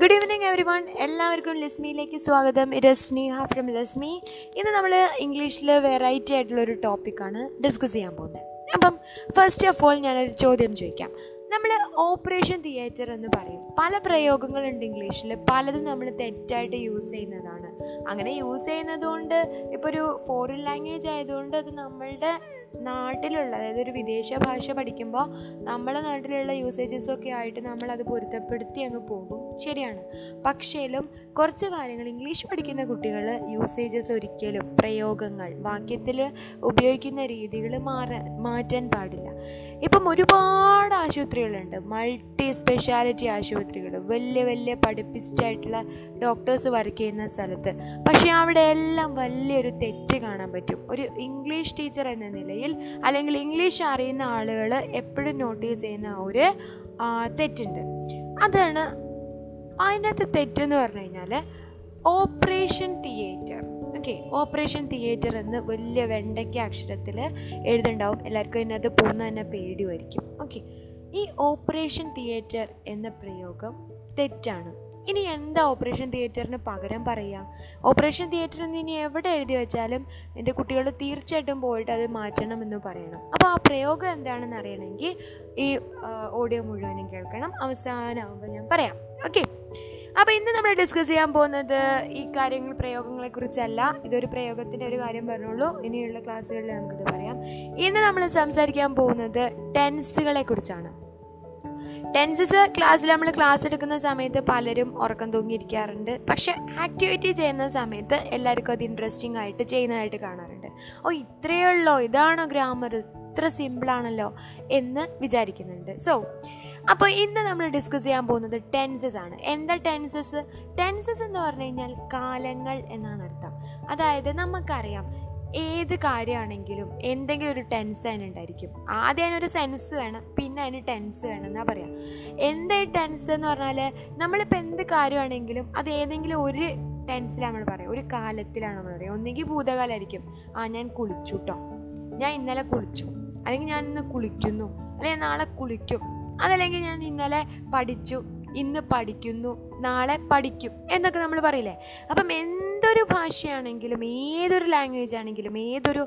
Good evening every one എല്ലാവർക്കും ലസ്മിയിലേക്ക് സ്വാഗതം. ഇത് സ്നേഹ ഫ്രം ലസ്മി. ഇന്ന് നമ്മൾ ഇംഗ്ലീഷിൽ വെറൈറ്റി ആയിട്ടുള്ള ഒരു ടോപ്പിക്കാണ് ഡിസ്കസ് ചെയ്യാൻ പോകുന്നത്. അപ്പം ഫസ്റ്റ് ഓഫ് ഓൾ ഞാനൊരു ചോദ്യം ചോദിക്കാം. നമ്മൾ ഓപ്പറേഷൻ തിയേറ്റർ എന്ന് പറയും. പല പ്രയോഗങ്ങളുണ്ട് ഇംഗ്ലീഷിൽ പലതും നമ്മൾ തെറ്റായിട്ട് യൂസ് ചെയ്യുന്നതാണ്. അങ്ങനെ യൂസ് ചെയ്യുന്നത് കൊണ്ട് ഇപ്പോൾ ഒരു ഫോറിൻ ലാംഗ്വേജ് ആയതുകൊണ്ട് അത് നമ്മളുടെ നാട്ടിലുള്ള അതായത് ഒരു വിദേശ ഭാഷ പഠിക്കുമ്പോൾ നമ്മളെ നാട്ടിലുള്ള യൂസേജസ് ഒക്കെ ആയിട്ട് നമ്മളത് പൊരുത്തപ്പെടുത്തി അങ്ങ് പോകും. ശരിയാണ്. പക്ഷേലും കുറച്ച് കാര്യങ്ങൾ ഇംഗ്ലീഷ് പഠിക്കുന്ന കുട്ടികൾ യൂസേജസ് ഒരിക്കലും പ്രയോഗങ്ങൾ വാക്യത്തിൽ ഉപയോഗിക്കുന്ന രീതികൾ മാറാൻ മാറ്റാൻ പാടില്ല. ഇപ്പം ഒരുപാട് ആശുപത്രികളുണ്ട്. മൾട്ടി സ്പെഷ്യാലിറ്റി ആശുപത്രികൾ വലിയ വലിയ പഠിപ്പിച്ചിട്ടായിട്ടുള്ള ഡോക്ടേഴ്സ് വർക്ക് ചെയ്യുന്ന സ്ഥലത്ത്. പക്ഷേ അവിടെ എല്ലാം വലിയൊരു തെറ്റ് കാണാൻ പറ്റും. ഒരു ഇംഗ്ലീഷ് ടീച്ചർ എന്ന നിലയിൽ അല്ലെങ്കിൽ ഇംഗ്ലീഷ് അറിയുന്ന ആളുകൾ എപ്പോഴും നോട്ടീസ് ചെയ്യുന്ന ഒരു തെറ്റുണ്ട്. അതാണ് അതിനകത്ത് തെറ്റെന്ന് പറഞ്ഞു കഴിഞ്ഞാൽ operation theatre. Okay operation theatre എന്ന് വലിയ വെണ്ടയ്ക്ക അക്ഷരത്തിൽ എഴുതുണ്ടാവും എല്ലാവർക്കും ഇതിനകത്ത് പോകുന്ന തന്നെ പേടിയുമായിരിക്കും ഓക്കെ ഈ ഓപ്പറേഷൻ തിയേറ്റർ എന്ന പ്രയോഗം തെറ്റാണ്. ഇനി എന്താ ഓപ്പറേഷൻ തിയേറ്ററിന് പകരം പറയുക ഓപ്പറേഷൻ തിയേറ്റർ എന്ന് ഇനി എവിടെ എഴുതി വെച്ചാലും എന്റെ കുട്ടികൾ തീർച്ചയായിട്ടും പോയിട്ട് അത് മാറ്റണം എന്ന് പറയണം. അപ്പോൾ ആ പ്രയോഗം എന്താണെന്ന് അറിയണമെങ്കിൽ ഈ ഓഡിയോ മുഴുവനും കേൾക്കണം. അവസാനമാകുമ്പോൾ ഞാൻ പറയാം. ഓക്കെ. അപ്പോൾ ഇന്ന് നമ്മൾ ഡിസ്കസ് ചെയ്യാൻ പോകുന്നത് ഈ കാര്യങ്ങൾ പ്രയോഗങ്ങളെ കുറിച്ചല്ല. ഇതൊരു പ്രയോഗത്തിന്റെ ഒരു കാര്യം പറഞ്ഞുള്ളൂ. ഇനിയുള്ള ക്ലാസ്സുകളിൽ നമുക്കിത് പറയാം. ഇന്ന് നമ്മൾ സംസാരിക്കാൻ പോകുന്നത് ടെൻസുകളെ കുറിച്ചാണ്. ടെൻസസ് ക്ലാസ്സിൽ നമ്മൾ ക്ലാസ് എടുക്കുന്ന സമയത്ത് പലരും ഉറക്കം തൂങ്ങിയിരിക്കാറുണ്ട്. പക്ഷെ ആക്ടിവിറ്റി ചെയ്യുന്ന സമയത്ത് എല്ലാവർക്കും അത് ഇൻട്രസ്റ്റിംഗ് ആയിട്ട് ചെയ്യുന്നതായിട്ട് കാണാറുണ്ട്. ഓ ഇത്രയേ ഉള്ളോ? ഇതാണോ ഗ്രാമർ ഇത്ര സിമ്പിളാണല്ലോ എന്ന് വിചാരിക്കുന്നുണ്ട്. സോ അപ്പോൾ ഇന്ന് നമ്മൾ ഡിസ്കസ് ചെയ്യാൻ പോകുന്നത് ടെൻസസ് ആണ്. എന്താ ടെൻസസ് ടെൻസസ് എന്ന് പറഞ്ഞു കഴിഞ്ഞാൽ കാലങ്ങൾ എന്നാണ് അർത്ഥം. അതായത് നമുക്കറിയാം ഏത് കാര്യമാണെങ്കിലും എന്തെങ്കിലും ഒരു ടെൻസ് അതിനുണ്ടായിരിക്കും. ആദ്യം അതിനൊരു സെൻസ് വേണം പിന്നെ അതിന് ടെൻസ് വേണം എന്നാ പറയാം. എന്താ ടെൻസ് എന്ന് പറഞ്ഞാൽ നമ്മളിപ്പോൾ എന്ത് കാര്യമാണെങ്കിലും അത് ഏതെങ്കിലും ഒരു ടെൻസിലാണ് നമ്മൾ പറയുക ഒരു കാലത്തിലാണ് നമ്മൾ പറയുക ഒന്നുകിൽ ഭൂതകാലമായിരിക്കും ആ ഞാൻ കുളിച്ചു കേട്ടോ ഞാൻ ഇന്നലെ കുളിച്ചു. അല്ലെങ്കിൽ ഞാൻ ഇന്ന് കുളിക്കുന്നു. അല്ലെങ്കിൽ നാളെ കുളിക്കും. അതല്ലെങ്കിൽ ഞാൻ ഇന്നലെ പഠിച്ചു ഇന്ന് പഠിക്കുന്നു നാളെ പഠിക്കും എന്നൊക്കെ നമ്മൾ പറയില്ലേ? അപ്പം എന്തൊരു ഭാഷയാണെങ്കിലും ഏതൊരു ലാംഗ്വേജ് ആണെങ്കിലും ഏതൊരു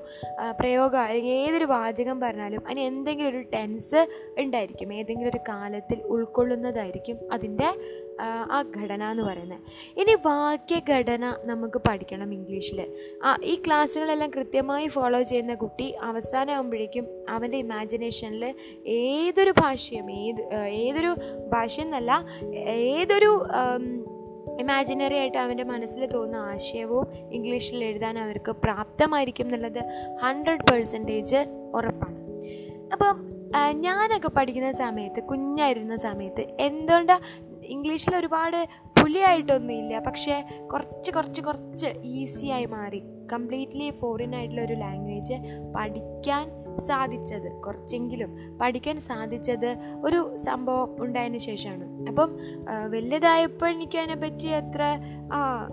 പ്രയോഗം അല്ലെങ്കിൽ ഏതൊരു വാചകം പറഞ്ഞാലും അതിന് എന്തെങ്കിലും ഒരു ടെൻസ് ഉണ്ടായിരിക്കും. ഏതെങ്കിലും ഒരു കാലത്തിൽ ഉൾക്കൊള്ളുന്നതായിരിക്കും അതിന്റെ ആ ഘടന എന്ന് പറയുന്നത്. ഇനി വാക്യഘടന നമുക്ക് പഠിക്കണം ഇംഗ്ലീഷിൽ. ഈ ക്ലാസ്സുകളെല്ലാം കൃത്യമായി ഫോളോ ചെയ്യുന്ന കുട്ടി അവസാനമാകുമ്പോഴേക്കും അവന്റെ ഇമാജിനേഷനിൽ ഏതൊരു ഭാഷയും ഏത് ഏതൊരു ഭാഷ എന്നല്ല ഏതൊരു ഇമാജിനറി ആയിട്ട് അവന്റെ മനസ്സിൽ തോന്നുന്ന ആശയവും ഇംഗ്ലീഷിൽ എഴുതാൻ അവർക്ക് പ്രാപ്തമായിരിക്കും എന്നുള്ളത് ഹൺഡ്രഡ് പെർസെന്റേജ് ഉറപ്പാണ്. അപ്പം ഞാനൊക്കെ പഠിക്കുന്ന സമയത്ത് കുഞ്ഞായിരുന്ന സമയത്ത് എന്തുകൊണ്ടാണ് ഇംഗ്ലീഷിൽ ഒരുപാട് പുലിയായിട്ടൊന്നുമില്ല പക്ഷേ കുറച്ച് കുറച്ച് കുറച്ച് ഈസിയായി മാറി. കംപ്ലീറ്റ്ലി ഫോറിൻ ആയിട്ടുള്ള ഒരു ലാംഗ്വേജ് പഠിക്കാൻ സാധിച്ചത് കുറച്ചെങ്കിലും പഠിക്കാൻ സാധിച്ചത് ഒരു സംഭവം ഉണ്ടായതിന് ശേഷമാണ്. അപ്പം വലുതായപ്പോൾ എനിക്ക് അതിനെപ്പറ്റി എത്ര ആ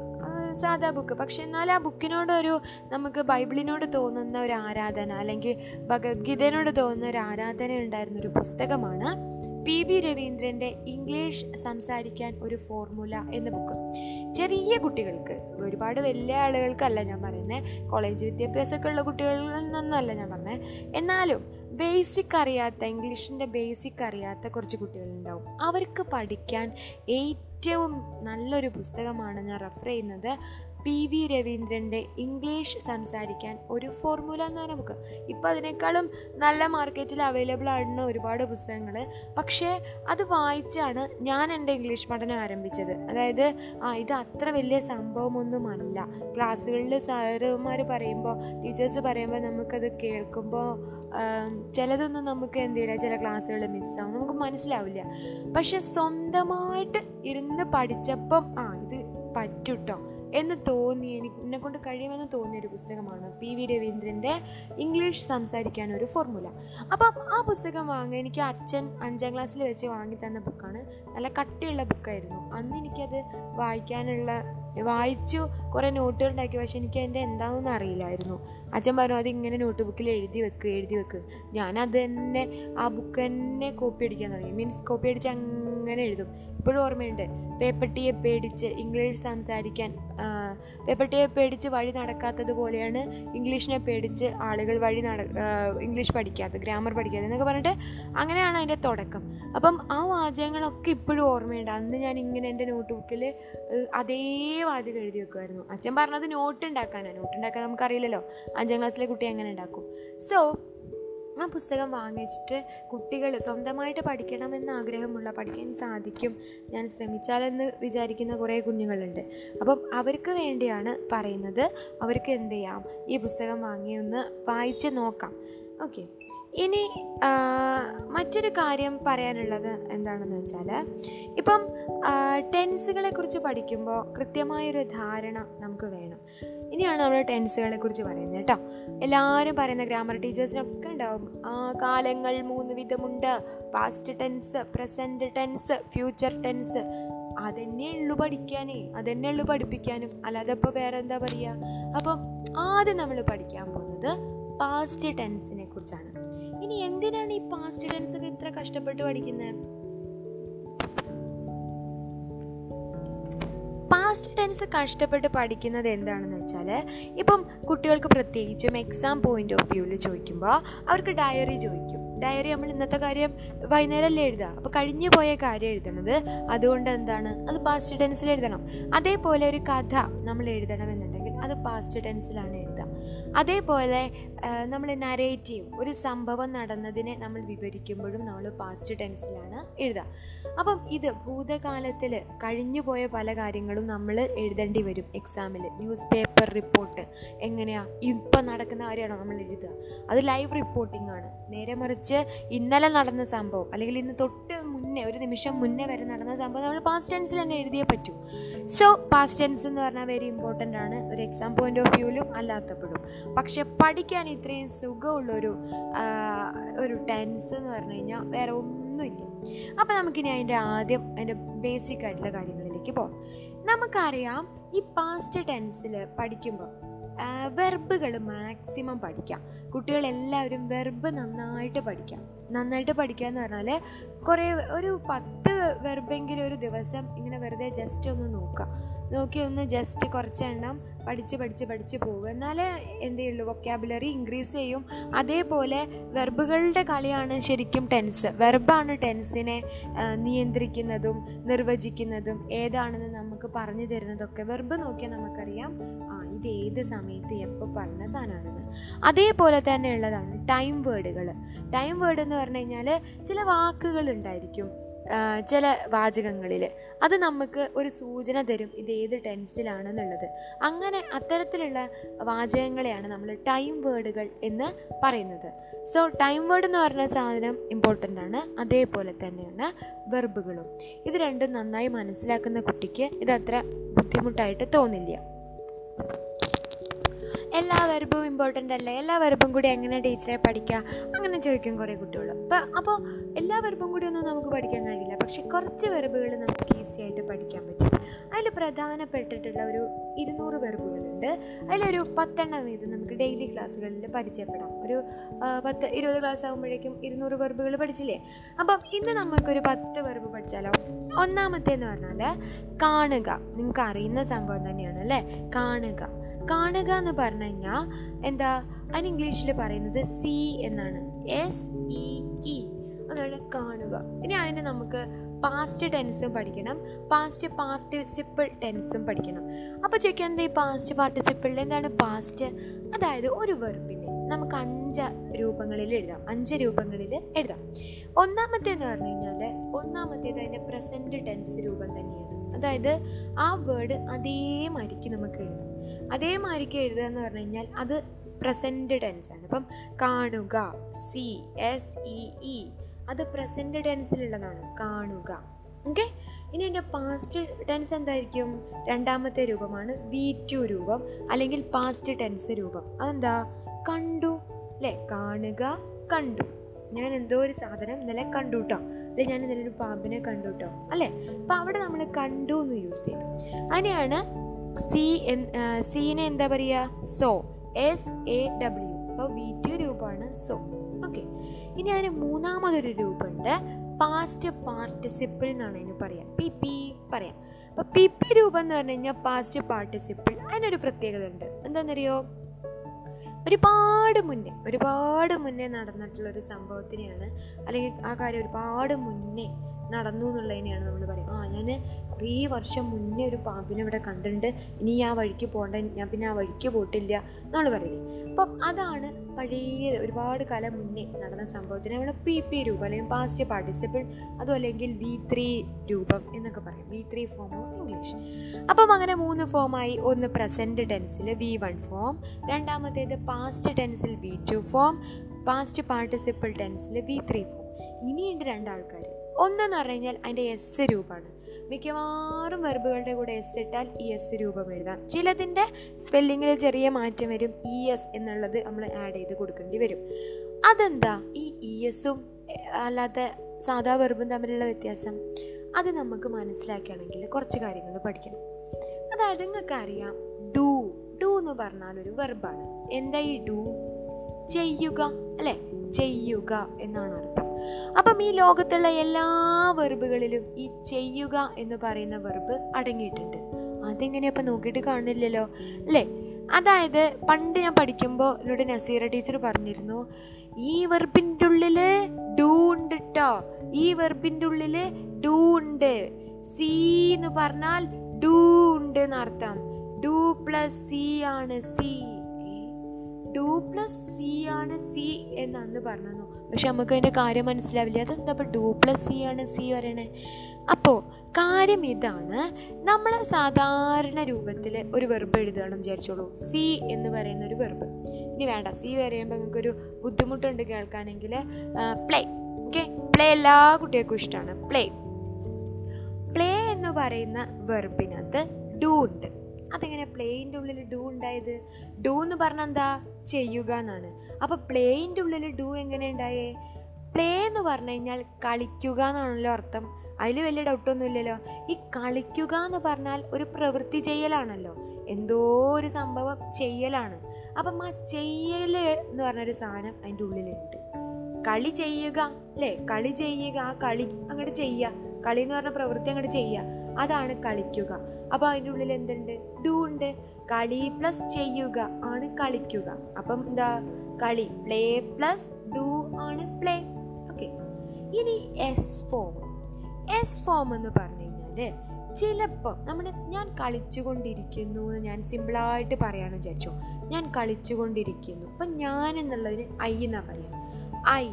സാധാ ബുക്ക് പക്ഷെ എന്നാൽ ആ ബുക്കിനോടൊരു നമുക്ക് ബൈബിളിനോട് തോന്നുന്ന ഒരു ആരാധന അല്ലെങ്കിൽ ഭഗവത്ഗീതയോട് തോന്നുന്ന ഒരു ആരാധന ഉണ്ടായിരുന്ന ഒരു പുസ്തകമാണ് പി വി രവീന്ദ്രന്റെ ഇംഗ്ലീഷ് സംസാരിക്കാൻ ഒരു ഫോർമുല എന്ന ബുക്ക് ചെറിയ കുട്ടികൾക്ക് ഒരുപാട് വലിയ ആളുകൾക്കല്ല ഞാൻ പറയുന്നത് കോളേജ് വിദ്യാഭ്യാസമൊക്കെ ഉള്ള കുട്ടികളിൽ നിന്നൊന്നുമല്ല ഞാൻ പറഞ്ഞത് എന്നാലും ബേസിക് അറിയാത്ത ഇംഗ്ലീഷിന്റെ ബേസിക് അറിയാത്ത കുറച്ച് കുട്ടികളുണ്ടാവും. അവർക്ക് പഠിക്കാൻ ഏറ്റവും നല്ലൊരു പുസ്തകമാണ് ഞാൻ റെഫർ ചെയ്യുന്നത് പി വി രവീന്ദ്രന്റെ ഇംഗ്ലീഷ് സംസാരിക്കാൻ ഒരു ഫോർമുല എന്ന് പറഞ്ഞ ബുക്ക് ഇപ്പോൾ അതിനേക്കാളും നല്ല മാർക്കറ്റിൽ അവൈലബിൾ ആയിരുന്ന ഒരുപാട് പുസ്തകങ്ങൾ പക്ഷേ അത് വായിച്ചാണ് ഞാൻ എന്റെ ഇംഗ്ലീഷ് പഠനം ആരംഭിച്ചത്. അതായത് ആ ഇത് അത്ര വലിയ സംഭവമൊന്നുമല്ല. ക്ലാസ്സുകളിൽ സാറുമാർ പറയുമ്പോൾ ടീച്ചേഴ്സ് പറയുമ്പോൾ നമുക്കത് കേൾക്കുമ്പോൾ ചിലതൊന്നും നമുക്ക് എന്തെയ്യില്ല ചില ക്ലാസ്സുകൾ മിസ്സാവും. നമുക്ക് മനസ്സിലാവില്ല. പക്ഷെ സ്വന്തമായിട്ട് ഇരുന്ന് പഠിച്ചപ്പം ആ ഇത് പറ്റുട്ടോ? എന്ന് തോന്നി എനിക്ക് എന്നെ കൊണ്ട് കഴിയുമെന്ന് തോന്നിയ ഒരു പുസ്തകമാണ് പി വി രവീന്ദ്രന്റെ ഇംഗ്ലീഷ് സംസാരിക്കാൻ ഒരു ഫോർമുല. അപ്പം ആ പുസ്തകം വാങ്ങാൻ എനിക്ക് അച്ഛൻ അഞ്ചാം ക്ലാസ്സിൽ വെച്ച് വാങ്ങി തന്ന ബുക്കാണ്. നല്ല കട്ടിയുള്ള ബുക്കായിരുന്നു. അന്ന് എനിക്കത് വായിക്കാനുള്ള വായിച്ചു കുറേ നോട്ടുകൾ ഉണ്ടാക്കി. പക്ഷെ എനിക്ക് അതിന്റെ എന്താണെന്ന് അറിയില്ലായിരുന്നു. അച്ഛൻ പറഞ്ഞു അത് ഇങ്ങനെ നോട്ട് ബുക്കിൽ എഴുതി വെക്ക് എഴുതി വെക്ക്. ഞാനത് തന്നെ ആ ബുക്ക് തന്നെ കോപ്പി അടിക്കാൻ തുടങ്ങി. മീൻസ് കോപ്പി അടിച്ച് അങ്ങനെ എഴുതും. ഇപ്പോഴും ഓർമ്മയുണ്ട്. പേപ്പട്ടിയെ പേടിച്ച് ഇംഗ്ലീഷ് സംസാരിക്കാൻ പേപ്പട്ടിയെ പേടിച്ച് വഴി നടക്കാത്തതുപോലെയാണ് ഇംഗ്ലീഷിനെ പേടിച്ച് ആളുകൾ വഴി നട ഇംഗ്ലീഷ് പഠിക്കാത്ത ഗ്രാമർ പഠിക്കാത്ത എന്നൊക്കെ പറഞ്ഞിട്ട് അങ്ങനെയാണ് അതിന്റെ തുടക്കം. അപ്പം ആ വാചകങ്ങളൊക്കെ ഇപ്പോഴും ഓർമ്മയുണ്ട്. അന്ന് ഞാൻ ഇങ്ങനെ എന്റെ നോട്ട് ബുക്കിൽ അതേ വാചകം എഴുതി വെക്കുമായിരുന്നു. അച്ഛൻ പറഞ്ഞത് നോട്ട് ഉണ്ടാക്കാനാണ്. നോട്ട് ഉണ്ടാക്കാൻ നമുക്കറിയില്ലല്ലോ. അഞ്ചാം ക്ലാസ്സിലെ കുട്ടി എങ്ങനെ ഉണ്ടാക്കും. സോ ആ പുസ്തകം വാങ്ങിച്ചിട്ട് കുട്ടികൾ സ്വന്തമായിട്ട് പഠിക്കണമെന്ന് ആഗ്രഹമുള്ള പഠിക്കാൻ സാധിക്കും. ഞാൻ ശ്രമിച്ചാലെന്ന് വിചാരിക്കുന്ന കുറേ കുഞ്ഞുങ്ങളുണ്ട്. അപ്പം അവർക്ക് വേണ്ടിയാണ് പറയുന്നത്. അവർക്ക് എന്ത് ചെയ്യാം? ഈ പുസ്തകം വാങ്ങി ഒന്ന് വായിച്ച് നോക്കാം. ഓക്കെ. ഇനി മറ്റൊരു കാര്യം പറയാനുള്ളത് എന്താണെന്ന് വെച്ചാൽ ഇപ്പം ടെൻസുകളെ കുറിച്ച് പഠിക്കുമ്പോൾ കൃത്യമായൊരു ധാരണ നമുക്ക് വേണം. ഇനിയാണ് നമ്മൾ ടെൻസുകളെ കുറിച്ച് പറയുന്നത് കേട്ടോ. എല്ലാവരും പറയുന്ന ഗ്രാമർ ടീച്ചേഴ്സിനൊക്കെ ഉണ്ടാവും. ആ കാലങ്ങൾ മൂന്ന് വിധമുണ്ട്. Past tense present tense future tense അതന്നെ ഉള്ളു പഠിക്കാനേ അതന്നെ ഉള്ളു പഠിപ്പിക്കാനും. അല്ലാതെ ഇപ്പോൾ വേറെ എന്താ പറയുക അപ്പം ആദ്യം നമ്മൾ പഠിക്കാൻ പോകുന്നത് പാസ്റ്റ് ടെൻസിനെ കുറിച്ചാണ്. ഇനി എന്തിനാണ് ഈ പാസ്റ്റ് ടെൻസ് ഒക്കെ ഇത്ര കഷ്ടപ്പെട്ട് പഠിക്കുന്നത് പാസ്റ്റ് ടെൻസ് കഷ്ടപ്പെട്ട് പഠിക്കുന്നത് എന്താണെന്ന് വെച്ചാൽ ഇപ്പം കുട്ടികൾക്ക് പ്രത്യേകിച്ചും എക്സാം പോയിന്റ് ഓഫ് വ്യൂവിൽ ചോദിക്കുമ്പോൾ അവർക്ക് ഡയറി ചോദിക്കും. ഡയറി നമ്മൾ ഇന്നത്തെ കാര്യം വൈകുന്നേരമല്ലേ എഴുതുക അപ്പോൾ കഴിഞ്ഞു പോയ കാര്യം എഴുതണത് അതുകൊണ്ട് എന്താണ്? അത് പാസ്റ്റ് ടെൻസിൽ എഴുതണം. അതേപോലെ ഒരു കഥ നമ്മൾ എഴുതണമെന്നുണ്ടെങ്കിൽ അത് പാസ്റ്റ് ടെൻസിലാണ് എഴുതുക അതേപോലെ നമ്മൾ നരേറ്റീവ് ഒരു സംഭവം നടന്നതിനെ നമ്മൾ വിവരിക്കുമ്പോഴും നമ്മൾ പാസ്റ്റ് ടെൻസിലാണ് എഴുതുക അപ്പം ഇത് ഭൂതകാലത്തിൽ കഴിഞ്ഞു പോയ പല കാര്യങ്ങളും നമ്മൾ എഴുതേണ്ടി വരും. എക്സാമിൽ ന്യൂസ് പേപ്പർ റിപ്പോർട്ട് എങ്ങനെയാണ് ഇപ്പം നടക്കുന്ന കാര്യമാണോ നമ്മൾ എഴുതുക? അത് ലൈവ് റിപ്പോർട്ടിംഗ് ആണ്. നേരെ മറിച്ച് ഇന്നലെ നടന്ന സംഭവം അല്ലെങ്കിൽ ഇന്ന് തൊട്ട് മുന്നേ ഒരു നിമിഷം മുന്നേ വരെ നടന്ന സംഭവം നമ്മൾ പാസ്റ്റ് ടെൻസിൽ തന്നെ എഴുതിയേ പറ്റൂ. സോ പാസ്റ്റ് ടെൻസ് എന്ന് പറഞ്ഞാൽ വെരി ഇമ്പോർട്ടന്റ് ആണ്. ഒരു എക്സാം പോയിന്റ് ഓഫ് വ്യൂവിലും അല്ലാത്തപ്പോഴും. പക്ഷെ പഠിക്കാൻ ഇത്രയും സുഖമുള്ളൊരു ഒരു ടെൻസ് എന്ന് പറഞ്ഞു കഴിഞ്ഞാൽ വേറെ ഒന്നുമില്ല. അപ്പോൾ നമുക്കിനി അതിന്റെ ആദ്യം അതിന്റെ ബേസിക് ആയിട്ടുള്ള കാര്യങ്ങളിലേക്ക് പോകാം നമുക്കറിയാം ഈ പാസ്റ്റ് ടെൻസിൽ പഠിക്കുമ്പോൾ വെർബുകൾ മാക്സിമം പഠിക്കാം. കുട്ടികളെല്ലാവരും വെർബ് നന്നായിട്ട് പഠിക്കാം. നന്നായിട്ട് പഠിക്കുക എന്ന് പറഞ്ഞാൽ കുറേ ഒരു പത്ത് വെർബെങ്കിലും ഒരു ദിവസം ഇങ്ങനെ വെറുതെ ജസ്റ്റ് ഒന്ന് നോക്കാം നോക്കി ഒന്ന് ജസ്റ്റ് കുറച്ചെണ്ണം പഠിച്ച് പഠിച്ച് പഠിച്ച് പോകുക എന്നാലേ എന്ത് ചെയ്യുള്ളൂ? വൊക്കാബുലറി ഇൻക്രീസ് ചെയ്യും. അതേപോലെ വെർബുകളുടെ കളിയാണ് ശരിക്കും ടെൻസ് വെർബാണ് ടെൻസിനെ നിയന്ത്രിക്കുന്നതും നിർവചിക്കുന്നതും ഏതാണെന്ന് നമുക്ക് പറഞ്ഞു തരുന്നതൊക്കെ വെർബ് നോക്കിയാൽ നമുക്കറിയാം. ആ ഇത് ഏത് സമയത്ത് എപ്പോൾ പറഞ്ഞ സാധനമാണെന്ന്. അതേപോലെ തന്നെ ഉള്ളതാണ് ടൈം വേർഡുകൾ ടൈം വേർഡ് എന്ന് പറഞ്ഞു കഴിഞ്ഞാൽ ചില വാക്കുകൾ ഉണ്ടായിരിക്കും. ചില വാചകങ്ങളിൽ. അത് നമുക്ക് ഒരു സൂചന തരും ഇത് ഏത് ടെൻസിലാണെന്നുള്ളത്. അങ്ങനെ അത്തരത്തിലുള്ള വാചകങ്ങളെയാണ് നമ്മൾ ടൈം വേർഡുകൾ എന്ന് പറയുന്നത്. സോ ടൈം വേർഡ് എന്ന് പറഞ്ഞ സാധനം ഇമ്പോർട്ടന്റ് ആണ്. അതേപോലെ തന്നെയാണ് വെർബുകളും. ഇത് രണ്ടും നന്നായി മനസ്സിലാക്കുന്ന കുട്ടിക്ക് ഇതത്ര ബുദ്ധിമുട്ടായിട്ട് തോന്നില്ല. എല്ലാ വെർബും ഇമ്പോർട്ടന്റ് അല്ലേ? എല്ലാ വെർബും കൂടി എങ്ങനെ ടീച്ചറെ പഠിക്കുക അങ്ങനെ ചോദിക്കും കുറേ കുട്ടികൾ അപ്പോൾ അപ്പോൾ എല്ലാ വെർബും കൂടി ഒന്നും നമുക്ക് പഠിക്കാൻ കഴിയില്ല. പക്ഷേ കുറച്ച് വെർബുകൾ നമുക്ക് ഈസി ആയിട്ട് പഠിക്കാൻ പറ്റും. അതിൽ പ്രധാനപ്പെട്ടിട്ടുള്ള ഒരു ഇരുന്നൂറ് വെർബുകളുണ്ട് അതിലൊരു പത്തെണ്ണം വീതം നമുക്ക് ഡെയിലി ക്ലാസ്സുകളിൽ പരിചയപ്പെടാം. ഒരു പത്ത് ഇരുപത് ക്ലാസ് ആകുമ്പോഴേക്കും ഇരുന്നൂറ് വെർബുകൾ പഠിച്ചില്ലേ? അപ്പം ഇന്ന് നമുക്കൊരു പത്ത് വെർബ് പഠിച്ചാലോ? ഒന്നാമത്തേന്ന് പറഞ്ഞാൽ കാണുക. നിങ്ങൾക്ക് അറിയുന്ന സംഭവം തന്നെയാണ് അല്ലേ? കാണുക. കാണുക എന്ന് പറഞ്ഞു കഴിഞ്ഞാൽ എന്താ? അതിന് ഇംഗ്ലീഷിൽ പറയുന്നത് സി എന്നാണ്. എസ് ഇ ഇ അതാണ് കാണുക. ഇനി അതിന് നമുക്ക് പാസ്റ്റ് ടെൻസും പഠിക്കണം. പാസ്റ്റ് പാർട്ടിസിപ്പിൾ ടെൻസും പഠിക്കണം. അപ്പോൾ ചോദിക്കാം എന്താ ഈ പാസ്റ്റ് പാർട്ടിസിപ്പിളിൽ എന്താണ് പാസ്റ്റ് അതായത് ഒരു വെർബിനെ നമുക്ക് അഞ്ച് രൂപങ്ങളിൽ എഴുതാം. അഞ്ച് രൂപങ്ങളിൽ എഴുതാം. ഒന്നാമത്തേന്ന് പറഞ്ഞു കഴിഞ്ഞാൽ ഒന്നാമത്തേത് അതിന്റെ പ്രസന്റ് ടെൻസ് രൂപം തന്നെയാണ്. അതായത് ആ വേർഡ് അതേമാതിരിക്ക് നമുക്ക് എഴുതാം. അതേമാതിരിക്ക് എഴുതുക എന്ന് പറഞ്ഞു കഴിഞ്ഞാൽ അത് പ്രസന്റ് ടെൻസ് ആണ്. അപ്പം കാണുക സി എസ് ഇ ഇ അത് പ്രസന്റ് ടെൻസിലുള്ളതാണ് കാണുക. ഓക്കെ ഇനി എന്റെ പാസ്റ്റ് ടെൻസ് എന്തായിരിക്കും? രണ്ടാമത്തെ രൂപമാണ് വി ടു രൂപം അല്ലെങ്കിൽ പാസ്റ്റ് ടെൻസ് രൂപം. അതെന്താ? കണ്ടു. അല്ലേ? കാണുക കണ്ടു. ഞാൻ എന്തോ ഒരു സാധനം ഇന്നലെ കണ്ടു കേട്ടോ അല്ലെ ഞാൻ ഇന്നലെ ഒരു പാമ്പിനെ കണ്ടു കേട്ടോ അല്ലേ? അപ്പം അവിടെ നമ്മൾ കണ്ടു എന്ന് യൂസ് ചെയ്തു. അതിനെയാണ് സി എൻ സീനെ എന്താ പറയുക സോ എസ് എ ഡബ്ല്യു അപ്പോൾ വി ടു രൂപമാണ് സോ. ഓക്കെ ഇനി അതിന് മൂന്നാമതൊരു രൂപമുണ്ട്. പാസ്റ്റ് പാർട്ടിസിപ്പിൾ എന്നാണ് അതിന് പറയാം. പി പി പറയാം. അപ്പോൾ പി പി രൂപം എന്ന് പറഞ്ഞു കഴിഞ്ഞാൽ പാസ്റ്റ് പാർട്ടിസിപ്പിൾ അതിനൊരു പ്രത്യേകത ഉണ്ട്. എന്താണെന്നറിയോ ഒരുപാട് മുന്നേ ഒരുപാട് മുന്നേ നടന്നിട്ടുള്ള ഒരു സംഭവത്തിനെയാണ് അല്ലെങ്കിൽ ആ കാര്യം ഒരുപാട് മുന്നേ നടന്നു എന്നുള്ളതിനെയാണ് നമ്മൾ പറയുക. ആ ഞാൻ കുറേ വർഷം മുന്നേ ഒരു പാമ്പിനെ ഇവിടെ കണ്ടിട്ടുണ്ട്. ഇനി ആ വഴിക്ക് പോകണ്ട ഞാൻ പിന്നെ ആ വഴിക്ക് പോയിട്ടില്ല നമ്മൾ പറയില്ലേ അപ്പം അതാണ് പഴയ ഒരുപാട് കാലം മുന്നേ നടന്ന സംഭവത്തിന് നമ്മൾ പി പി രൂപം അല്ലെങ്കിൽ പാസ്റ്റ് പാർട്ടിസിപ്പിൾ അതും അല്ലെങ്കിൽ വി ത്രീ രൂപം എന്നൊക്കെ പറയും. V three form of English അപ്പം അങ്ങനെ മൂന്ന് ഫോമായി ഒന്ന് പ്രസന്റ് ടെൻസിൽ വി വൺ ഫോം രണ്ടാമത്തേത് past ടെൻസിൽ V two form past participle ടെൻസിൽ V three form ഇനിയുണ്ട് രണ്ടാൾക്കാർ ഒന്നെന്ന് പറഞ്ഞു അതിന്റെ എസ് രൂപമാണ്. മിക്കവാറും വെർബുകളുടെ കൂടെ എസ് ഇട്ടാൽ ഈ എസ് രൂപം എഴുതാം. ചിലതിന്റെ സ്പെല്ലിങ്ങിൽ ചെറിയ മാറ്റം വരും. ഇ എസ് എന്നുള്ളത് നമ്മൾ ആഡ് ചെയ്ത് കൊടുക്കേണ്ടി വരും. അതെന്താ? ഈ ഇ എസും അല്ലാത്ത സാധാ വെർബും തമ്മിലുള്ള വ്യത്യാസം? അത് നമുക്ക് മനസ്സിലാക്കുകയാണെങ്കിൽ കുറച്ച് കാര്യങ്ങൾ പഠിക്കണം. അതായത് നിങ്ങൾക്ക് അറിയാം ഡു ഡു എന്ന് പറഞ്ഞാൽ ഒരു വെർബാണ് എന്താ ഈ ഡു ചെയ്യുക അല്ലേ? ചെയ്യുക എന്നാണ് അർത്ഥം. അപ്പം ഈ ലോകത്തുള്ള എല്ലാ വെർബുകളിലും ഈ ചെയ്യുക എന്ന് പറയുന്ന വെർബ് അടങ്ങിയിട്ടുണ്ട്. അതെങ്ങനെ അപ്പം നോക്കിയിട്ട് കാണില്ലല്ലോ അല്ലേ? അതായത് പണ്ട് ഞാൻ പഠിക്കുമ്പോൾ എന്നോട് നസീറ ടീച്ചർ പറഞ്ഞിരുന്നു ഈ വെർബിന്റെ ഉള്ളിൽ ഡൂ ഉണ്ട് കേട്ടോ ഈ വെർബിന്റെ ഉള്ളിൽ ഡൂ ഉണ്ട്. സി എന്ന് പറഞ്ഞാൽ ഡൂ ഉണ്ട് എന്നർത്ഥം. ഡൂ പ്ലസ് സി ആണ് സി. ഡു പ്ലസ് സി ആണ് സി എന്ന് അന്ന് പറഞ്ഞു പക്ഷെ നമുക്ക് അതിന്റെ കാര്യം മനസ്സിലാവില്ല. അതെന്താ ഇപ്പോൾ ടു പ്ലസ് സി ആണ് സി പറയണേ? അപ്പോൾ കാര്യം ഇതാണ്. നമ്മൾ സാധാരണ രൂപത്തിൽ ഒരു വെർബ് എഴുതുകയാണെന്ന് വിചാരിച്ചോളൂ. സി എന്ന് പറയുന്ന ഒരു വെർബ് ഇനി വേണ്ട. സി പറയുമ്പോൾ നിങ്ങൾക്കൊരു ബുദ്ധിമുട്ടുണ്ട് കേൾക്കാനെങ്കിൽ പ്ലേ ഓക്കെ പ്ലേ എല്ലാ കുട്ടികൾക്കും ഇഷ്ടമാണ്. പ്ലേ പ്ലേ എന്ന് പറയുന്ന വെർബിനകത്ത് ഡു ഉണ്ട്. അതെങ്ങനെ പ്ലേയിന്റെ ഉള്ളിൽ ഡു ഉണ്ടായത്? ഡു എന്ന് പറഞ്ഞാൽ എന്താ? ചെയ്യുക എന്നാണ്. അപ്പോൾ പ്ലേയിന്റെ ഉള്ളിൽ ഡു എങ്ങനെ ഉണ്ടായേ? പ്ലേ എന്ന് പറഞ്ഞു കഴിഞ്ഞാൽ കളിക്കുക എന്നാണല്ലോ അർത്ഥം. അതിൽ വലിയ ഡൗട്ടൊന്നും ഇല്ലല്ലോ. ഈ കളിക്കുക എന്ന് പറഞ്ഞാൽ ഒരു പ്രവൃത്തി ചെയ്യലാണല്ലോ. എന്തോ ഒരു സംഭവം ചെയ്യലാണ്. അപ്പം ആ ചെയ്യൽ എന്ന് പറഞ്ഞൊരു സാധനം അതിന്റെ ഉള്ളിലുണ്ട്. കളി ചെയ്യുക അല്ലേ? കളി ചെയ്യുക ആ കളി അങ്ങോട്ട് ചെയ്യുക. കളി എന്ന് പറഞ്ഞ പ്രവൃത്തി അങ്ങോട്ട് ചെയ്യുക. അതാണ് കളിക്കുക. അപ്പോൾ അതിന്റെ ഉള്ളിൽ എന്തുണ്ട്? ഡു ഉണ്ട്. കളി പ്ലസ് ചെയ്യുക ആണ് കളിക്കുക. അപ്പം എന്താ? കളി. പ്ലേ പ്ലസ് ഡു ആണ് പ്ലേ ഓക്കെ ഇനി എസ് ഫോം എസ് ഫോം എന്ന് പറഞ്ഞു കഴിഞ്ഞാൽ ചിലപ്പോൾ നമ്മൾ ഞാൻ കളിച്ചുകൊണ്ടിരിക്കുന്നു എന്ന് ഞാൻ സിമ്പിളായിട്ട് പറയാമെന്ന് വിചാരിച്ചു. ഞാൻ കളിച്ചുകൊണ്ടിരിക്കുന്നു. അപ്പം ഞാൻ എന്നുള്ളതിന് ഐ എന്നാ പറയാം? ഐ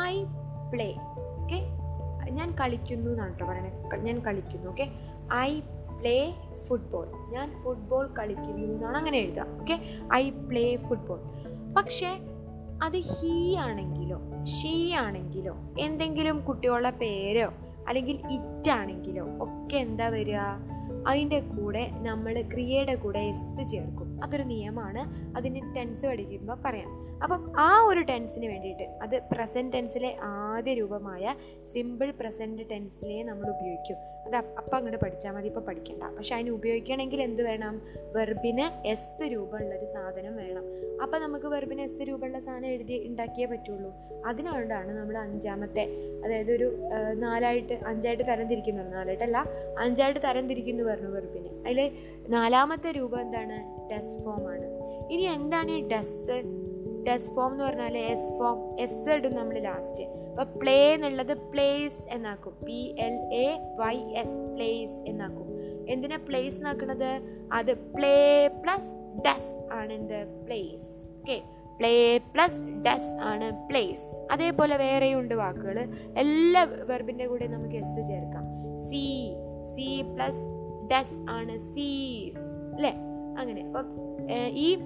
ഐ പ്ലേ ഓക്കെ ഞാൻ കളിക്കുന്നു എന്നാണ് കേട്ടോ പറയണത് ഞാൻ കളിക്കുന്നു. ഓക്കെ ഐ പ്ലേ ഫുട്ബോൾ ഞാൻ ഫുട്ബോൾ കളിക്കുന്നു എന്നാണ് അങ്ങനെ എഴുതുക. ഓക്കെ ഐ പ്ലേ ഫുട്ബോൾ പക്ഷേ അത് ഹീ ആണെങ്കിലോ ഷീ ആണെങ്കിലോ എന്തെങ്കിലും കുട്ടികളുടെ പേരോ അല്ലെങ്കിൽ ഇറ്റ് ആണെങ്കിലോ ഒക്കെ എന്താ വരിക? അതിന്റെ കൂടെ നമ്മൾ ക്രിയയുടെ കൂടെ എസ് ചേർക്കും. അതൊരു നിയമമാണ്. അതിന് ടെൻസ് പഠിക്കുമ്പോൾ പറയാം. അപ്പം ആ ഒരു ടെൻസിന് വേണ്ടിയിട്ട് അത് പ്രസന്റ് ടെൻസിലെ ആദ്യ രൂപമായ സിമ്പിൾ പ്രസന്റ് ടെൻസിലേ നമ്മൾ ഉപയോഗിക്കും. അത് അപ്പം അങ്ങോട്ട് പഠിച്ചാൽ മതി ഇപ്പോൾ പഠിക്കണ്ട. പക്ഷെ അതിന് ഉപയോഗിക്കണമെങ്കിൽ എന്ത് വേണം? വെർബിന് എസ് രൂപമുള്ളൊരു സാധനം വേണം. അപ്പം നമുക്ക് വെർബിന് എസ് രൂപമുള്ള സാധനം എഴുതി ഉണ്ടാക്കിയേ പറ്റുള്ളൂ. അതിനുകൊണ്ടാണ് നമ്മൾ അഞ്ചാമത്തെ അതായത് ഒരു നാലായിട്ട് അഞ്ചായിട്ട് തരം തിരിക്കുന്നു നാലായിട്ടല്ല അഞ്ചായിട്ട് തരം തിരിക്കുന്നു പറഞ്ഞു വെർബിന് അതിൽ നാലാമത്തെ രൂപം എന്താണ്? ഡസ് ആണ്. ഇനി എന്താണ് ഈ ഡസ് ഡസ് ഫോം എന്ന് പറഞ്ഞാൽ എസ് ഫോം എസ് ഇടും നമ്മൾ ലാസ്റ്റ് അപ്പോൾ പ്ലേ എന്നുള്ളത് plays എന്നാക്കും. P L A Y S plays എന്നാക്കും. എന്തിനാ പ്ലേസ് എന്നാക്കുന്നത് അത് പ്ലേ പ്ലസ് ഡസ് ആണ് എന്ത്? Plays okay play plus does ആണ് പ്ലേസ് അതേപോലെ വേറെയും ഉണ്ട് വാക്കുകൾ എല്ലാ വെർബിന്റെ കൂടെ നമുക്ക് എസ് ചേർക്കാം. സി സി പ്ലസ് ഡസ് ആണ് സീസ് അല്ലേ അങ്ങനെ. അപ്പം ഈ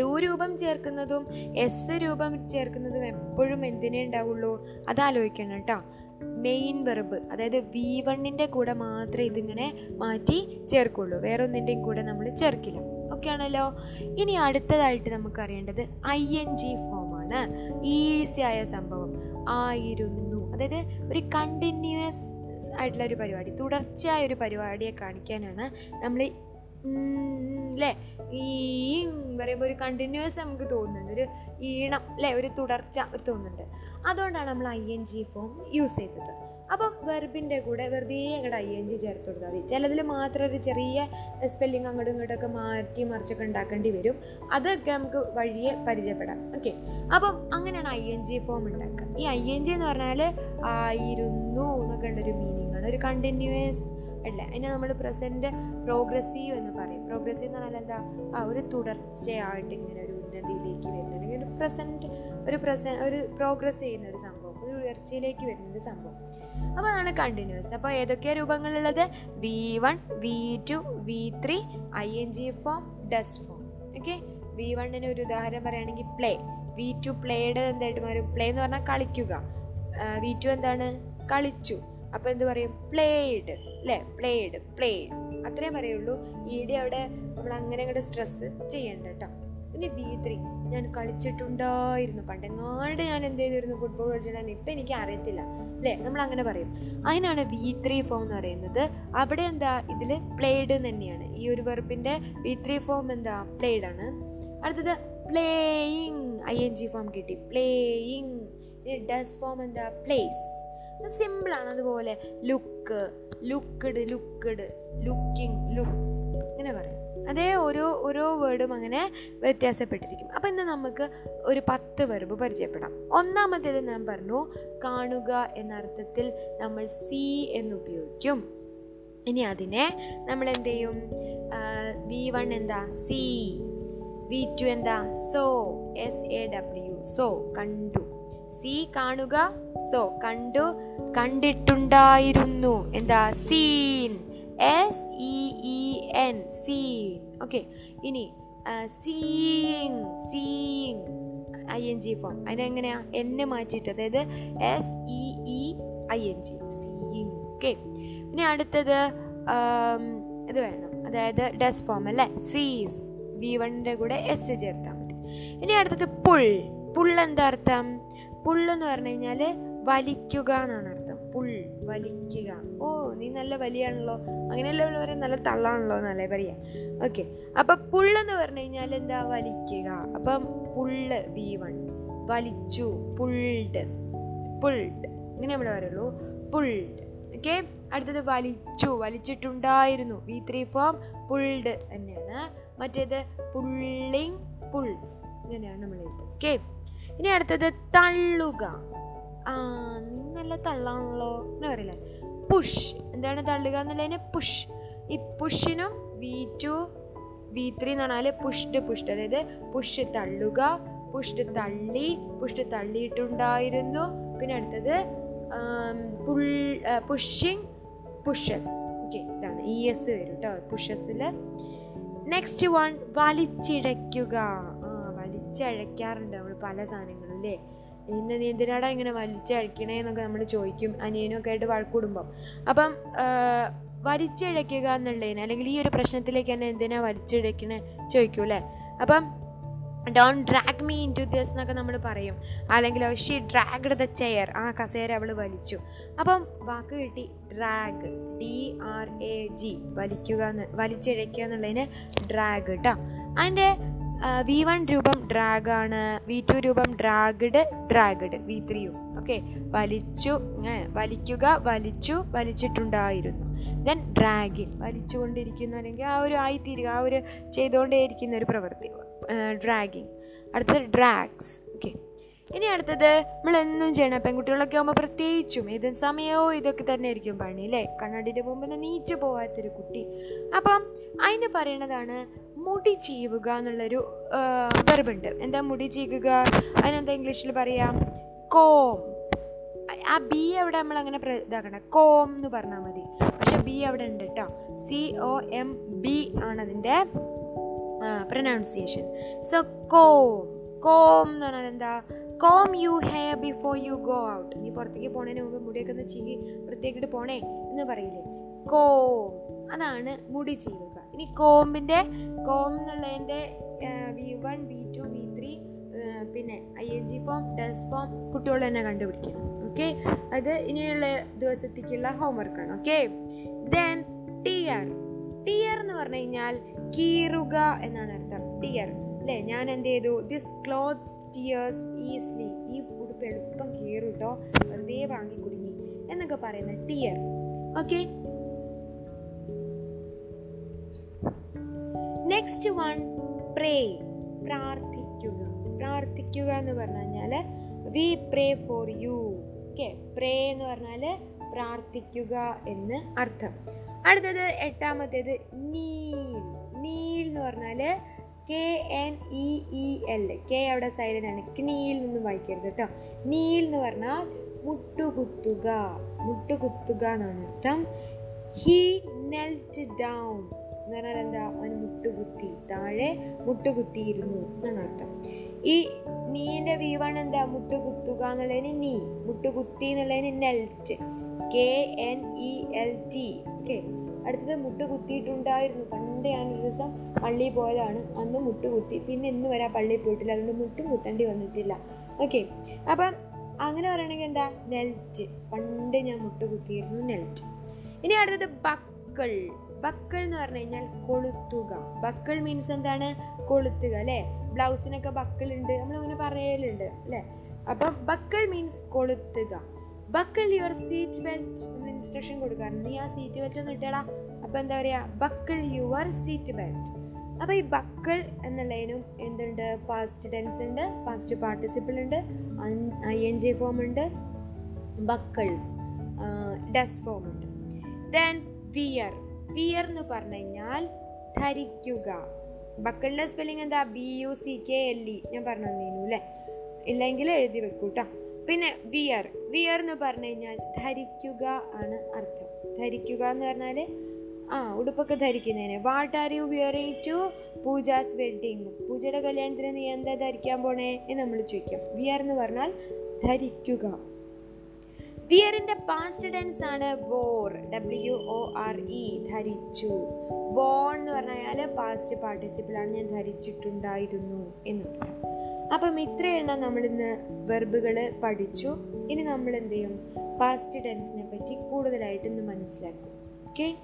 ഡു രൂപം ചേർക്കുന്നതും എസ് രൂപം ചേർക്കുന്നതും എപ്പോഴും എന്തിനേ ഉണ്ടാവുള്ളൂ? അതാലോചിക്കണം കേട്ടോ മെയിൻ വെർബ് അതായത് വി വണ്ണിന്റെ കൂടെ മാത്രമേ ഇതിങ്ങനെ മാറ്റി ചേർക്കുള്ളൂ. വേറെ ഒന്നിന്റെയും കൂടെ നമ്മൾ ചേർക്കില്ല. ഓക്കെ ആണല്ലോ? ഇനി അടുത്തതായിട്ട് നമുക്ക് അറിയേണ്ടത് ഐ എൻ ജി ഫോമാണ്. ഈസി ആയ സംഭവം. ആയിരുന്നു. അതായത് ഒരു കണ്ടിന്യൂസ് ആയിട്ടുള്ള ഒരു പരിപാടി തുടർച്ചയായ ഒരു പരിപാടിയെ കാണിക്കാനാണ് നമ്മൾ അല്ലേ ഈ പറയുമ്പോൾ ഒരു കണ്ടിന്യൂസ് നമുക്ക് തോന്നുന്നുണ്ട് ഒരു ഈണം അല്ലേ ഒരു തുടർച്ച ഒരു തോന്നുന്നുണ്ട് അതുകൊണ്ടാണ് നമ്മൾ I N G form use ചെയ്തത് അപ്പം വെർബിന്റെ കൂടെ വെറുതെ അങ്ങോട്ട് ഐ എൻ ജി ചേർത്ത് കൊടുത്താൽ മതി ചിലതിൽ മാത്രം ഒരു ചെറിയ സ്പെല്ലിങ് അങ്ങോട്ടും ഇങ്ങോട്ടൊക്കെ മാറ്റി മറിച്ചൊക്കെ ഉണ്ടാക്കേണ്ടി വരും അതൊക്കെ നമുക്ക് വഴിയെ പരിചയപ്പെടാം ഓക്കെ അപ്പം അങ്ങനെയാണ് ഐ എൻ ജി ഫോം ഉണ്ടാക്കുക ഈ ഐ എൻ ജി എന്ന് പറഞ്ഞാൽ ആയിരുന്നു എന്നൊക്കെ ഉള്ളൊരു മീനിങ് ആണ് ഒരു കണ്ടിന്യൂസ് അല്ലേ? അതിനെ നമ്മൾ പ്രസന്റ് പ്രോഗ്രസീവ് എന്ന് പറയും. പ്രോഗ്രസീവ് എന്ന് പറഞ്ഞാൽ എന്താ? ആ ഒരു തുടർച്ചയായിട്ട് ഇങ്ങനെ ഒരു ഉന്നതിയിലേക്ക് വരുന്ന അല്ലെങ്കിൽ ഒരു പ്രസന്റ് ഒരു പ്രസ ഒരു പ്രോഗ്രസ് ചെയ്യുന്ന ഒരു സംഭവം ഒരു ഉയർച്ചയിലേക്ക് വരുന്ന ഒരു സംഭവം. അപ്പോൾ അതാണ് കണ്ടിന്യൂസ് അപ്പോൾ ഏതൊക്കെ രൂപങ്ങളുള്ളത്? V one V two V three I N G form does form okay V വണ്ണിന് ഒരു ഉദാഹരണം പറയുകയാണെങ്കിൽ പ്ലേ വി ടു പ്ലേയുടെ എന്തായിട്ട് മാറും? പ്ലേ എന്ന് പറഞ്ഞാൽ കളിക്കുക. വി ടു എന്താണ്? കളിച്ചു. അപ്പോൾ എന്ത് പറയും? പ്ലേഡ് അല്ലേ പ്ലേഡ് പ്ലേഡ് അത്രയും പറയുള്ളൂ. ഈടെ അവിടെ നമ്മൾ അങ്ങനെ അങ്ങോട്ട് സ്ട്രെസ് ചെയ്യണ്ട കേട്ടോ പിന്നെ ബി ത്രീ ഞാൻ കളിച്ചിട്ടുണ്ടായിരുന്നു. പണ്ടെങ്ങാണ്ട് ഞാൻ എന്ത് ചെയ്തിരുന്നു? ഫുട്ബോൾ കളിച്ചിട്ടുണ്ടായിരുന്നു. ഇപ്പം എനിക്ക് അറിയത്തില്ല. അല്ലേ നമ്മൾ അങ്ങനെ പറയും. അതിനാണ് വി ത്രീ ഫോം എന്ന് പറയുന്നത്. അവിടെ എന്താ? ഇതിൽ പ്ലേഡ് തന്നെയാണ്. ഈ ഒരു വെർബിന്റെ വി ത്രീ ഫോം എന്താ? പ്ലേഡ് ആണ്. അടുത്തത് playing I N G form കിട്ടി പ്ലേയിങ് ഡസ് ഫോം എന്താ? പ്ലേസ് സിമ്പിളാണ് അതുപോലെ look looked looked looking looks ഇങ്ങനെ പറയാം. അതേ ഓരോ ഓരോ വേർഡും അങ്ങനെ വ്യത്യാസപ്പെട്ടിരിക്കും. അപ്പം ഇന്ന് നമുക്ക് ഒരു പത്ത് വെർബ് പരിചയപ്പെടാം. ഒന്നാമത്തേത് ഞാൻ പറഞ്ഞു കാണുക എന്ന അർത്ഥത്തിൽ നമ്മൾ സി എന്ന് ഉപയോഗിക്കും ഇനി അതിനെ നമ്മൾ എന്ത് ചെയ്യും? വി വൺ എന്താ? സി വി ടു എന്താ? Saw S A W saw കണ്ടു. സി കാണുക സോ കണ്ടു കണ്ടിട്ടുണ്ടായിരുന്നു. എന്താ? Seen. S E E N seen. Okay ഇനി seeing seeing I N G form അതിനെങ്ങനെയാ എന്നെ മാറ്റിയിട്ട്. അതായത് S E E I N G seeing okay പിന്നെ അടുത്തത് ഇത് വേണം. അതായത് ഡസ് ഫോം അല്ലേ? സീസ് വി വണ്ണിന്റെ കൂടെ എസ് ചേർത്താൽ മതി. ഇനി അടുത്തത് പുൾ. പുൾ അർത്ഥം? പുള്ളെന്ന് പറഞ്ഞു കഴിഞ്ഞാൽ വലിക്കുക എന്നാണ് അർത്ഥം. പുൾ വലിക്കുക. ഓ നീ നല്ല വലിയാണല്ലോ. അങ്ങനെയല്ല പറയാൻ നല്ല തള്ളാണല്ലോ എന്നല്ലേ പറയാ? ഓക്കെ അപ്പൊ പുള്ളെന്ന് പറഞ്ഞു കഴിഞ്ഞാൽ എന്താ? വലിക്കുക. അപ്പം പുള്ള് വി വൺ. വലിച്ചു പുൾഡ്. പുൾഡ്. ഇങ്ങനെ നമ്മൾ പറയുള്ളൂ. പുൾഡ്. ഓക്കെ അടുത്തത് വലിച്ചു. വലിച്ചിട്ടുണ്ടായിരുന്നു. വി ത്രീ ഫോം പുൾഡ് തന്നെയാണ്. മറ്റേത് പുള്ളിങ് പുൾസ്. ഇങ്ങനെയാണ് നമ്മൾ എഴുതുന്നത് ഓക്കെ ഇനി അടുത്തത് തള്ളുക. ആ നീ നല്ല തള്ളാണല്ലോ എന്ന് പറയില്ലേ? പുഷ് എന്താണ് തള്ളുക എന്നുള്ളതിന് പുഷ് ഈ പുഷിനും വി ടു വി ത്രീ എന്ന് പറഞ്ഞാൽ പുഷ്ട് പുഷ്ട് അതായത് പുഷ് തള്ളുക പുഷ്ട് തള്ളി പുഷ്ട് തള്ളിയിട്ടുണ്ടായിരുന്നു. പിന്നെ അടുത്തത് പുൾ പുഷിങ് പുഷസ് ഓക്കെ ഇതാണ് ഇ എസ് വരും കേട്ടോ പുഷസിൽ നെക്സ്റ്റ് വൺ വലിച്ചിഴയ്ക്കുക. ആ വലിച്ചഴയ്ക്കാറുണ്ട് നമ്മൾ പല സാധനങ്ങളും അല്ലേ പിന്നെ നീ എന്തിനാടാ ഇങ്ങനെ വലിച്ചഴക്കണേ എന്നൊക്കെ നമ്മൾ ചോദിക്കും അനിയനൊക്കെ ആയിട്ട് വഴക്കൂടുമ്പം അപ്പം വലിച്ചിഴയ്ക്കുക എന്നുള്ളതിന് അല്ലെങ്കിൽ ഈ ഒരു പ്രശ്നത്തിലേക്ക് തന്നെ എന്തിനാ വലിച്ചഴക്കണേ ചോദിക്കൂ അല്ലേ അപ്പം don't drag me into എന്നൊക്കെ നമ്മൾ പറയും. അല്ലെങ്കിൽ ഷീ ഡ്രാഗ്ഡ് ദ ചെയർ ആ കസേര അവൾ വലിച്ചു. അപ്പം വാക്ക് കിട്ടി drag D R A G വലിക്കുക എന്ന് വലിച്ചിഴയ്ക്കുക എന്നുള്ളതിന് ഡ്രാഗ് കേട്ടോ അതിന്റെ വി വൺ രൂപം ഡ്രാഗ് ആണ്. വി ടു രൂപം ഡ്രാഗഡ് ഡ്രാഗഡ് വി ത്രീയും ഓക്കെ വലിച്ചു വലിക്കുക വലിച്ചു വലിച്ചിട്ടുണ്ടായിരുന്നു. ദെൻ ഡ്രാഗിൻ വലിച്ചുകൊണ്ടിരിക്കുന്ന അല്ലെങ്കിൽ ആ ഒരു ആയിത്തീരുക ആ ഒരു ചെയ്തുകൊണ്ടേയിരിക്കുന്ന ഒരു പ്രവൃത്തി ഡ്രാഗിങ് അടുത്തത് ഡ്രാഗ്സ് ഓക്കെ ഇനി അടുത്തത് നമ്മൾ എന്നും ചെയ്യണം. പെൺകുട്ടികളൊക്കെ ആകുമ്പോൾ പ്രത്യേകിച്ചും ഏത് സമയവും ഇതൊക്കെ തന്നെ ആയിരിക്കും പണി അല്ലേ? കണ്ണാടിന്റെ മുമ്പിൽ നീച്ചു പോകാത്തൊരു കുട്ടി. അപ്പം അതിന് പറയണതാണ് മുടി ചീവുക എന്നുള്ളൊരു വെർബുണ്ട്. എന്താ മുടി ചീകുക? അതിനെന്താ ഇംഗ്ലീഷിൽ പറയാം? കോം. ആ ബി അവിടെ നമ്മൾ അങ്ങനെ ഇതാക്കണം കോം എന്ന് പറഞ്ഞാൽ മതി. പക്ഷെ ബി അവിടെ ഉണ്ട് കേട്ടോ സി ഒ എം ബി ആണ് അതിന്റെ പ്രൊനൗൺസിയേഷൻ സോ കോം. കോം എന്ന് പറഞ്ഞാൽ എന്താ? Comb you hair before you go out. നീ പുറത്തേക്ക് പോണതിന് മുമ്പ് മുടിയൊക്കെ ഒന്ന് ചീകി വൃത്തിയാക്കിയിട്ട് പോണേ എന്ന് പറയില്ലേ? കോം. അതാണ് മുടി ചീവുക. ഇനി കോമ്പിന്റെ കോം എന്നുള്ളതിന്റെ V one V two V three പിന്നെ I N G form does form കുട്ടികൾ തന്നെ കണ്ടുപിടിക്കണം. ഓക്കെ? അത് ഇനിയുള്ള ദിവസത്തേക്കുള്ള ഹോംവർക്കാണ് ഓക്കെ? ദെൻ ടിയർ ടിയർ എന്ന് പറഞ്ഞു കഴിഞ്ഞാൽ കീറുക എന്നാണ് അർത്ഥം. ടിയർ അല്ലേ ഞാൻ എന്ത് ചെയ്തു? ദിസ് ക്ലോത്ത്സ് ടിയേഴ്സ് ഈസ്ലി ഈ ഉടുപ്പ് എളുപ്പം കീറും വെറുതെ വാങ്ങി കുടുങ്ങി എന്നൊക്കെ പറയുന്നത് tear okay? Next one pray പ്രാർത്ഥിക്കുക. പ്രാർത്ഥിക്കുക എന്ന് പറഞ്ഞു കഴിഞ്ഞാൽ we pray for you okay pray എന്ന് പറഞ്ഞാൽ പ്രാർത്ഥിക്കുക എന്ന് അർത്ഥം. അടുത്തത് എട്ടാമത്തേത് നീൽ നീൽ എന്ന് പറഞ്ഞാൽ K N E E L K അവിടെ സൈലന്റ് ആണ് നീൽ എന്ന് വായിക്കരുത് കേട്ടോ നീൽ എന്ന് പറഞ്ഞാൽ മുട്ടുകുത്തുക. മുട്ടുകുത്തുക എന്നാണ് അർത്ഥം. ഹി നെൽറ്റ് ഡൗൺ എന്ന് പറഞ്ഞാൽ എന്താ അവൻ മുട്ടുകുത്തി താഴെ മുട്ടുകുത്തിയിരുന്നു എന്നാണ് അർത്ഥം ഈ നീന്റെ വീവാണ് എന്താ? മുട്ടുകുത്തുക എന്നുള്ളതിന് നീ മുട്ടുകുത്തി എന്നുള്ളതിന് knelt. K N E L T okay? അടുത്തത് മുട്ട് കുത്തിയിട്ടുണ്ടായിരുന്നു പണ്ട് ഒരു ദിവസം പള്ളിയിൽ പോയതാണ്. അന്ന് മുട്ടുകുത്തി. പിന്നെ ഇന്ന് വരെ പള്ളിയിൽ പോയിട്ടില്ല. അതുകൊണ്ട് മുട്ടും കുത്തേണ്ടി വന്നിട്ടില്ല. ഓക്കെ? അപ്പം അങ്ങനെ പറയണമെങ്കിൽ എന്താ? നെൽറ്റ്. പണ്ട് ഞാൻ മുട്ട് കുത്തിയിരുന്നു നെൽറ്റ്. ഇനി അടുത്തത് ബക്കൾ. ബക്കൾ എന്ന് പറഞ്ഞു കഴിഞ്ഞാൽ കൊളുത്തുക. ബക്കൾ മീൻസ് എന്താണ്? കൊളുത്തുക അല്ലേ? ബ്ലൗസിനൊക്കെ ബക്കൾ ഉണ്ട്. നമ്മൾ നമ്മളിങ്ങനെ പറയലുണ്ട് അല്ലേ? അപ്പം buckle means കൊളുത്തുക. Buckle your seat belt instruction കൊടുക്കാറുണ്ട്. നീ ആ സീറ്റ് ബെൽറ്റ് ഒന്ന് ഇട്ടടാ. അപ്പോൾ എന്താ പറയുക ബക്കൾ യുവർ സീറ്റ് ബെൽറ്റ് അപ്പോൾ ഈ ബക്കൾ എന്നുള്ളതിനും എന്തുണ്ട്? പാസ്റ്റ് ടെൻസ് ഉണ്ട് പാസ്റ്റ് പാർട്ടിസിപ്പിൾ ഉണ്ട് ഐ എൻ ജെ ഫോം ഉണ്ട് ബക്കിൾസ് ഡസ് ഫോം ഉണ്ട്. ദെൻ വിയർ വിയർ എന്ന് പറഞ്ഞു കഴിഞ്ഞാൽ ധരിക്കുക. ബക്കളിന്റെ സ്പെല്ലിംഗ് എന്താ? B U C K L E ഞാൻ പറഞ്ഞു തന്നിരുന്നു അല്ലേ? ഇല്ലെങ്കിൽ എഴുതി വെക്കൂട്ടോ പിന്നെ വിയർ. വിയർ എന്ന് പറഞ്ഞു കഴിഞ്ഞാൽ ധരിക്കുക ആണ് അർത്ഥം. ധരിക്കുക എന്ന് പറഞ്ഞാൽ ആ ഉടുപ്പൊക്കെ ധരിക്കുന്നതിന്. What are you wearing to Pooja's wedding പൂജയുടെ കല്യാണത്തിന് നീ എന്താ ധരിക്കാൻ പോണേ എന്ന് നമ്മൾ ചോദിക്കാം. വിയർ എന്ന് പറഞ്ഞാൽ ധരിക്കുക. വിയറിന്റെ പാസ്റ്റ് ടെൻസ് ആണ് wore W O R E ധരിച്ചു. വോൺ എന്ന് പറഞ്ഞാൽ പാസ്റ്റ് പാർട്ടിസിപ്പിൾ ആണ് ഞാൻ ധരിച്ചിട്ടുണ്ടായിരുന്നു എന്നർത്ഥം അപ്പം ഇത്രയെണ്ണം നമ്മളിന്ന് വെർബുകൾ പഠിച്ചു. ഇനി നമ്മൾ എന്ത് ചെയ്യും? പാസ്റ്റ് ടെൻസിനെ പറ്റി കൂടുതലായിട്ട് ഇന്ന് മനസ്സിലാക്കും. ഓക്കെ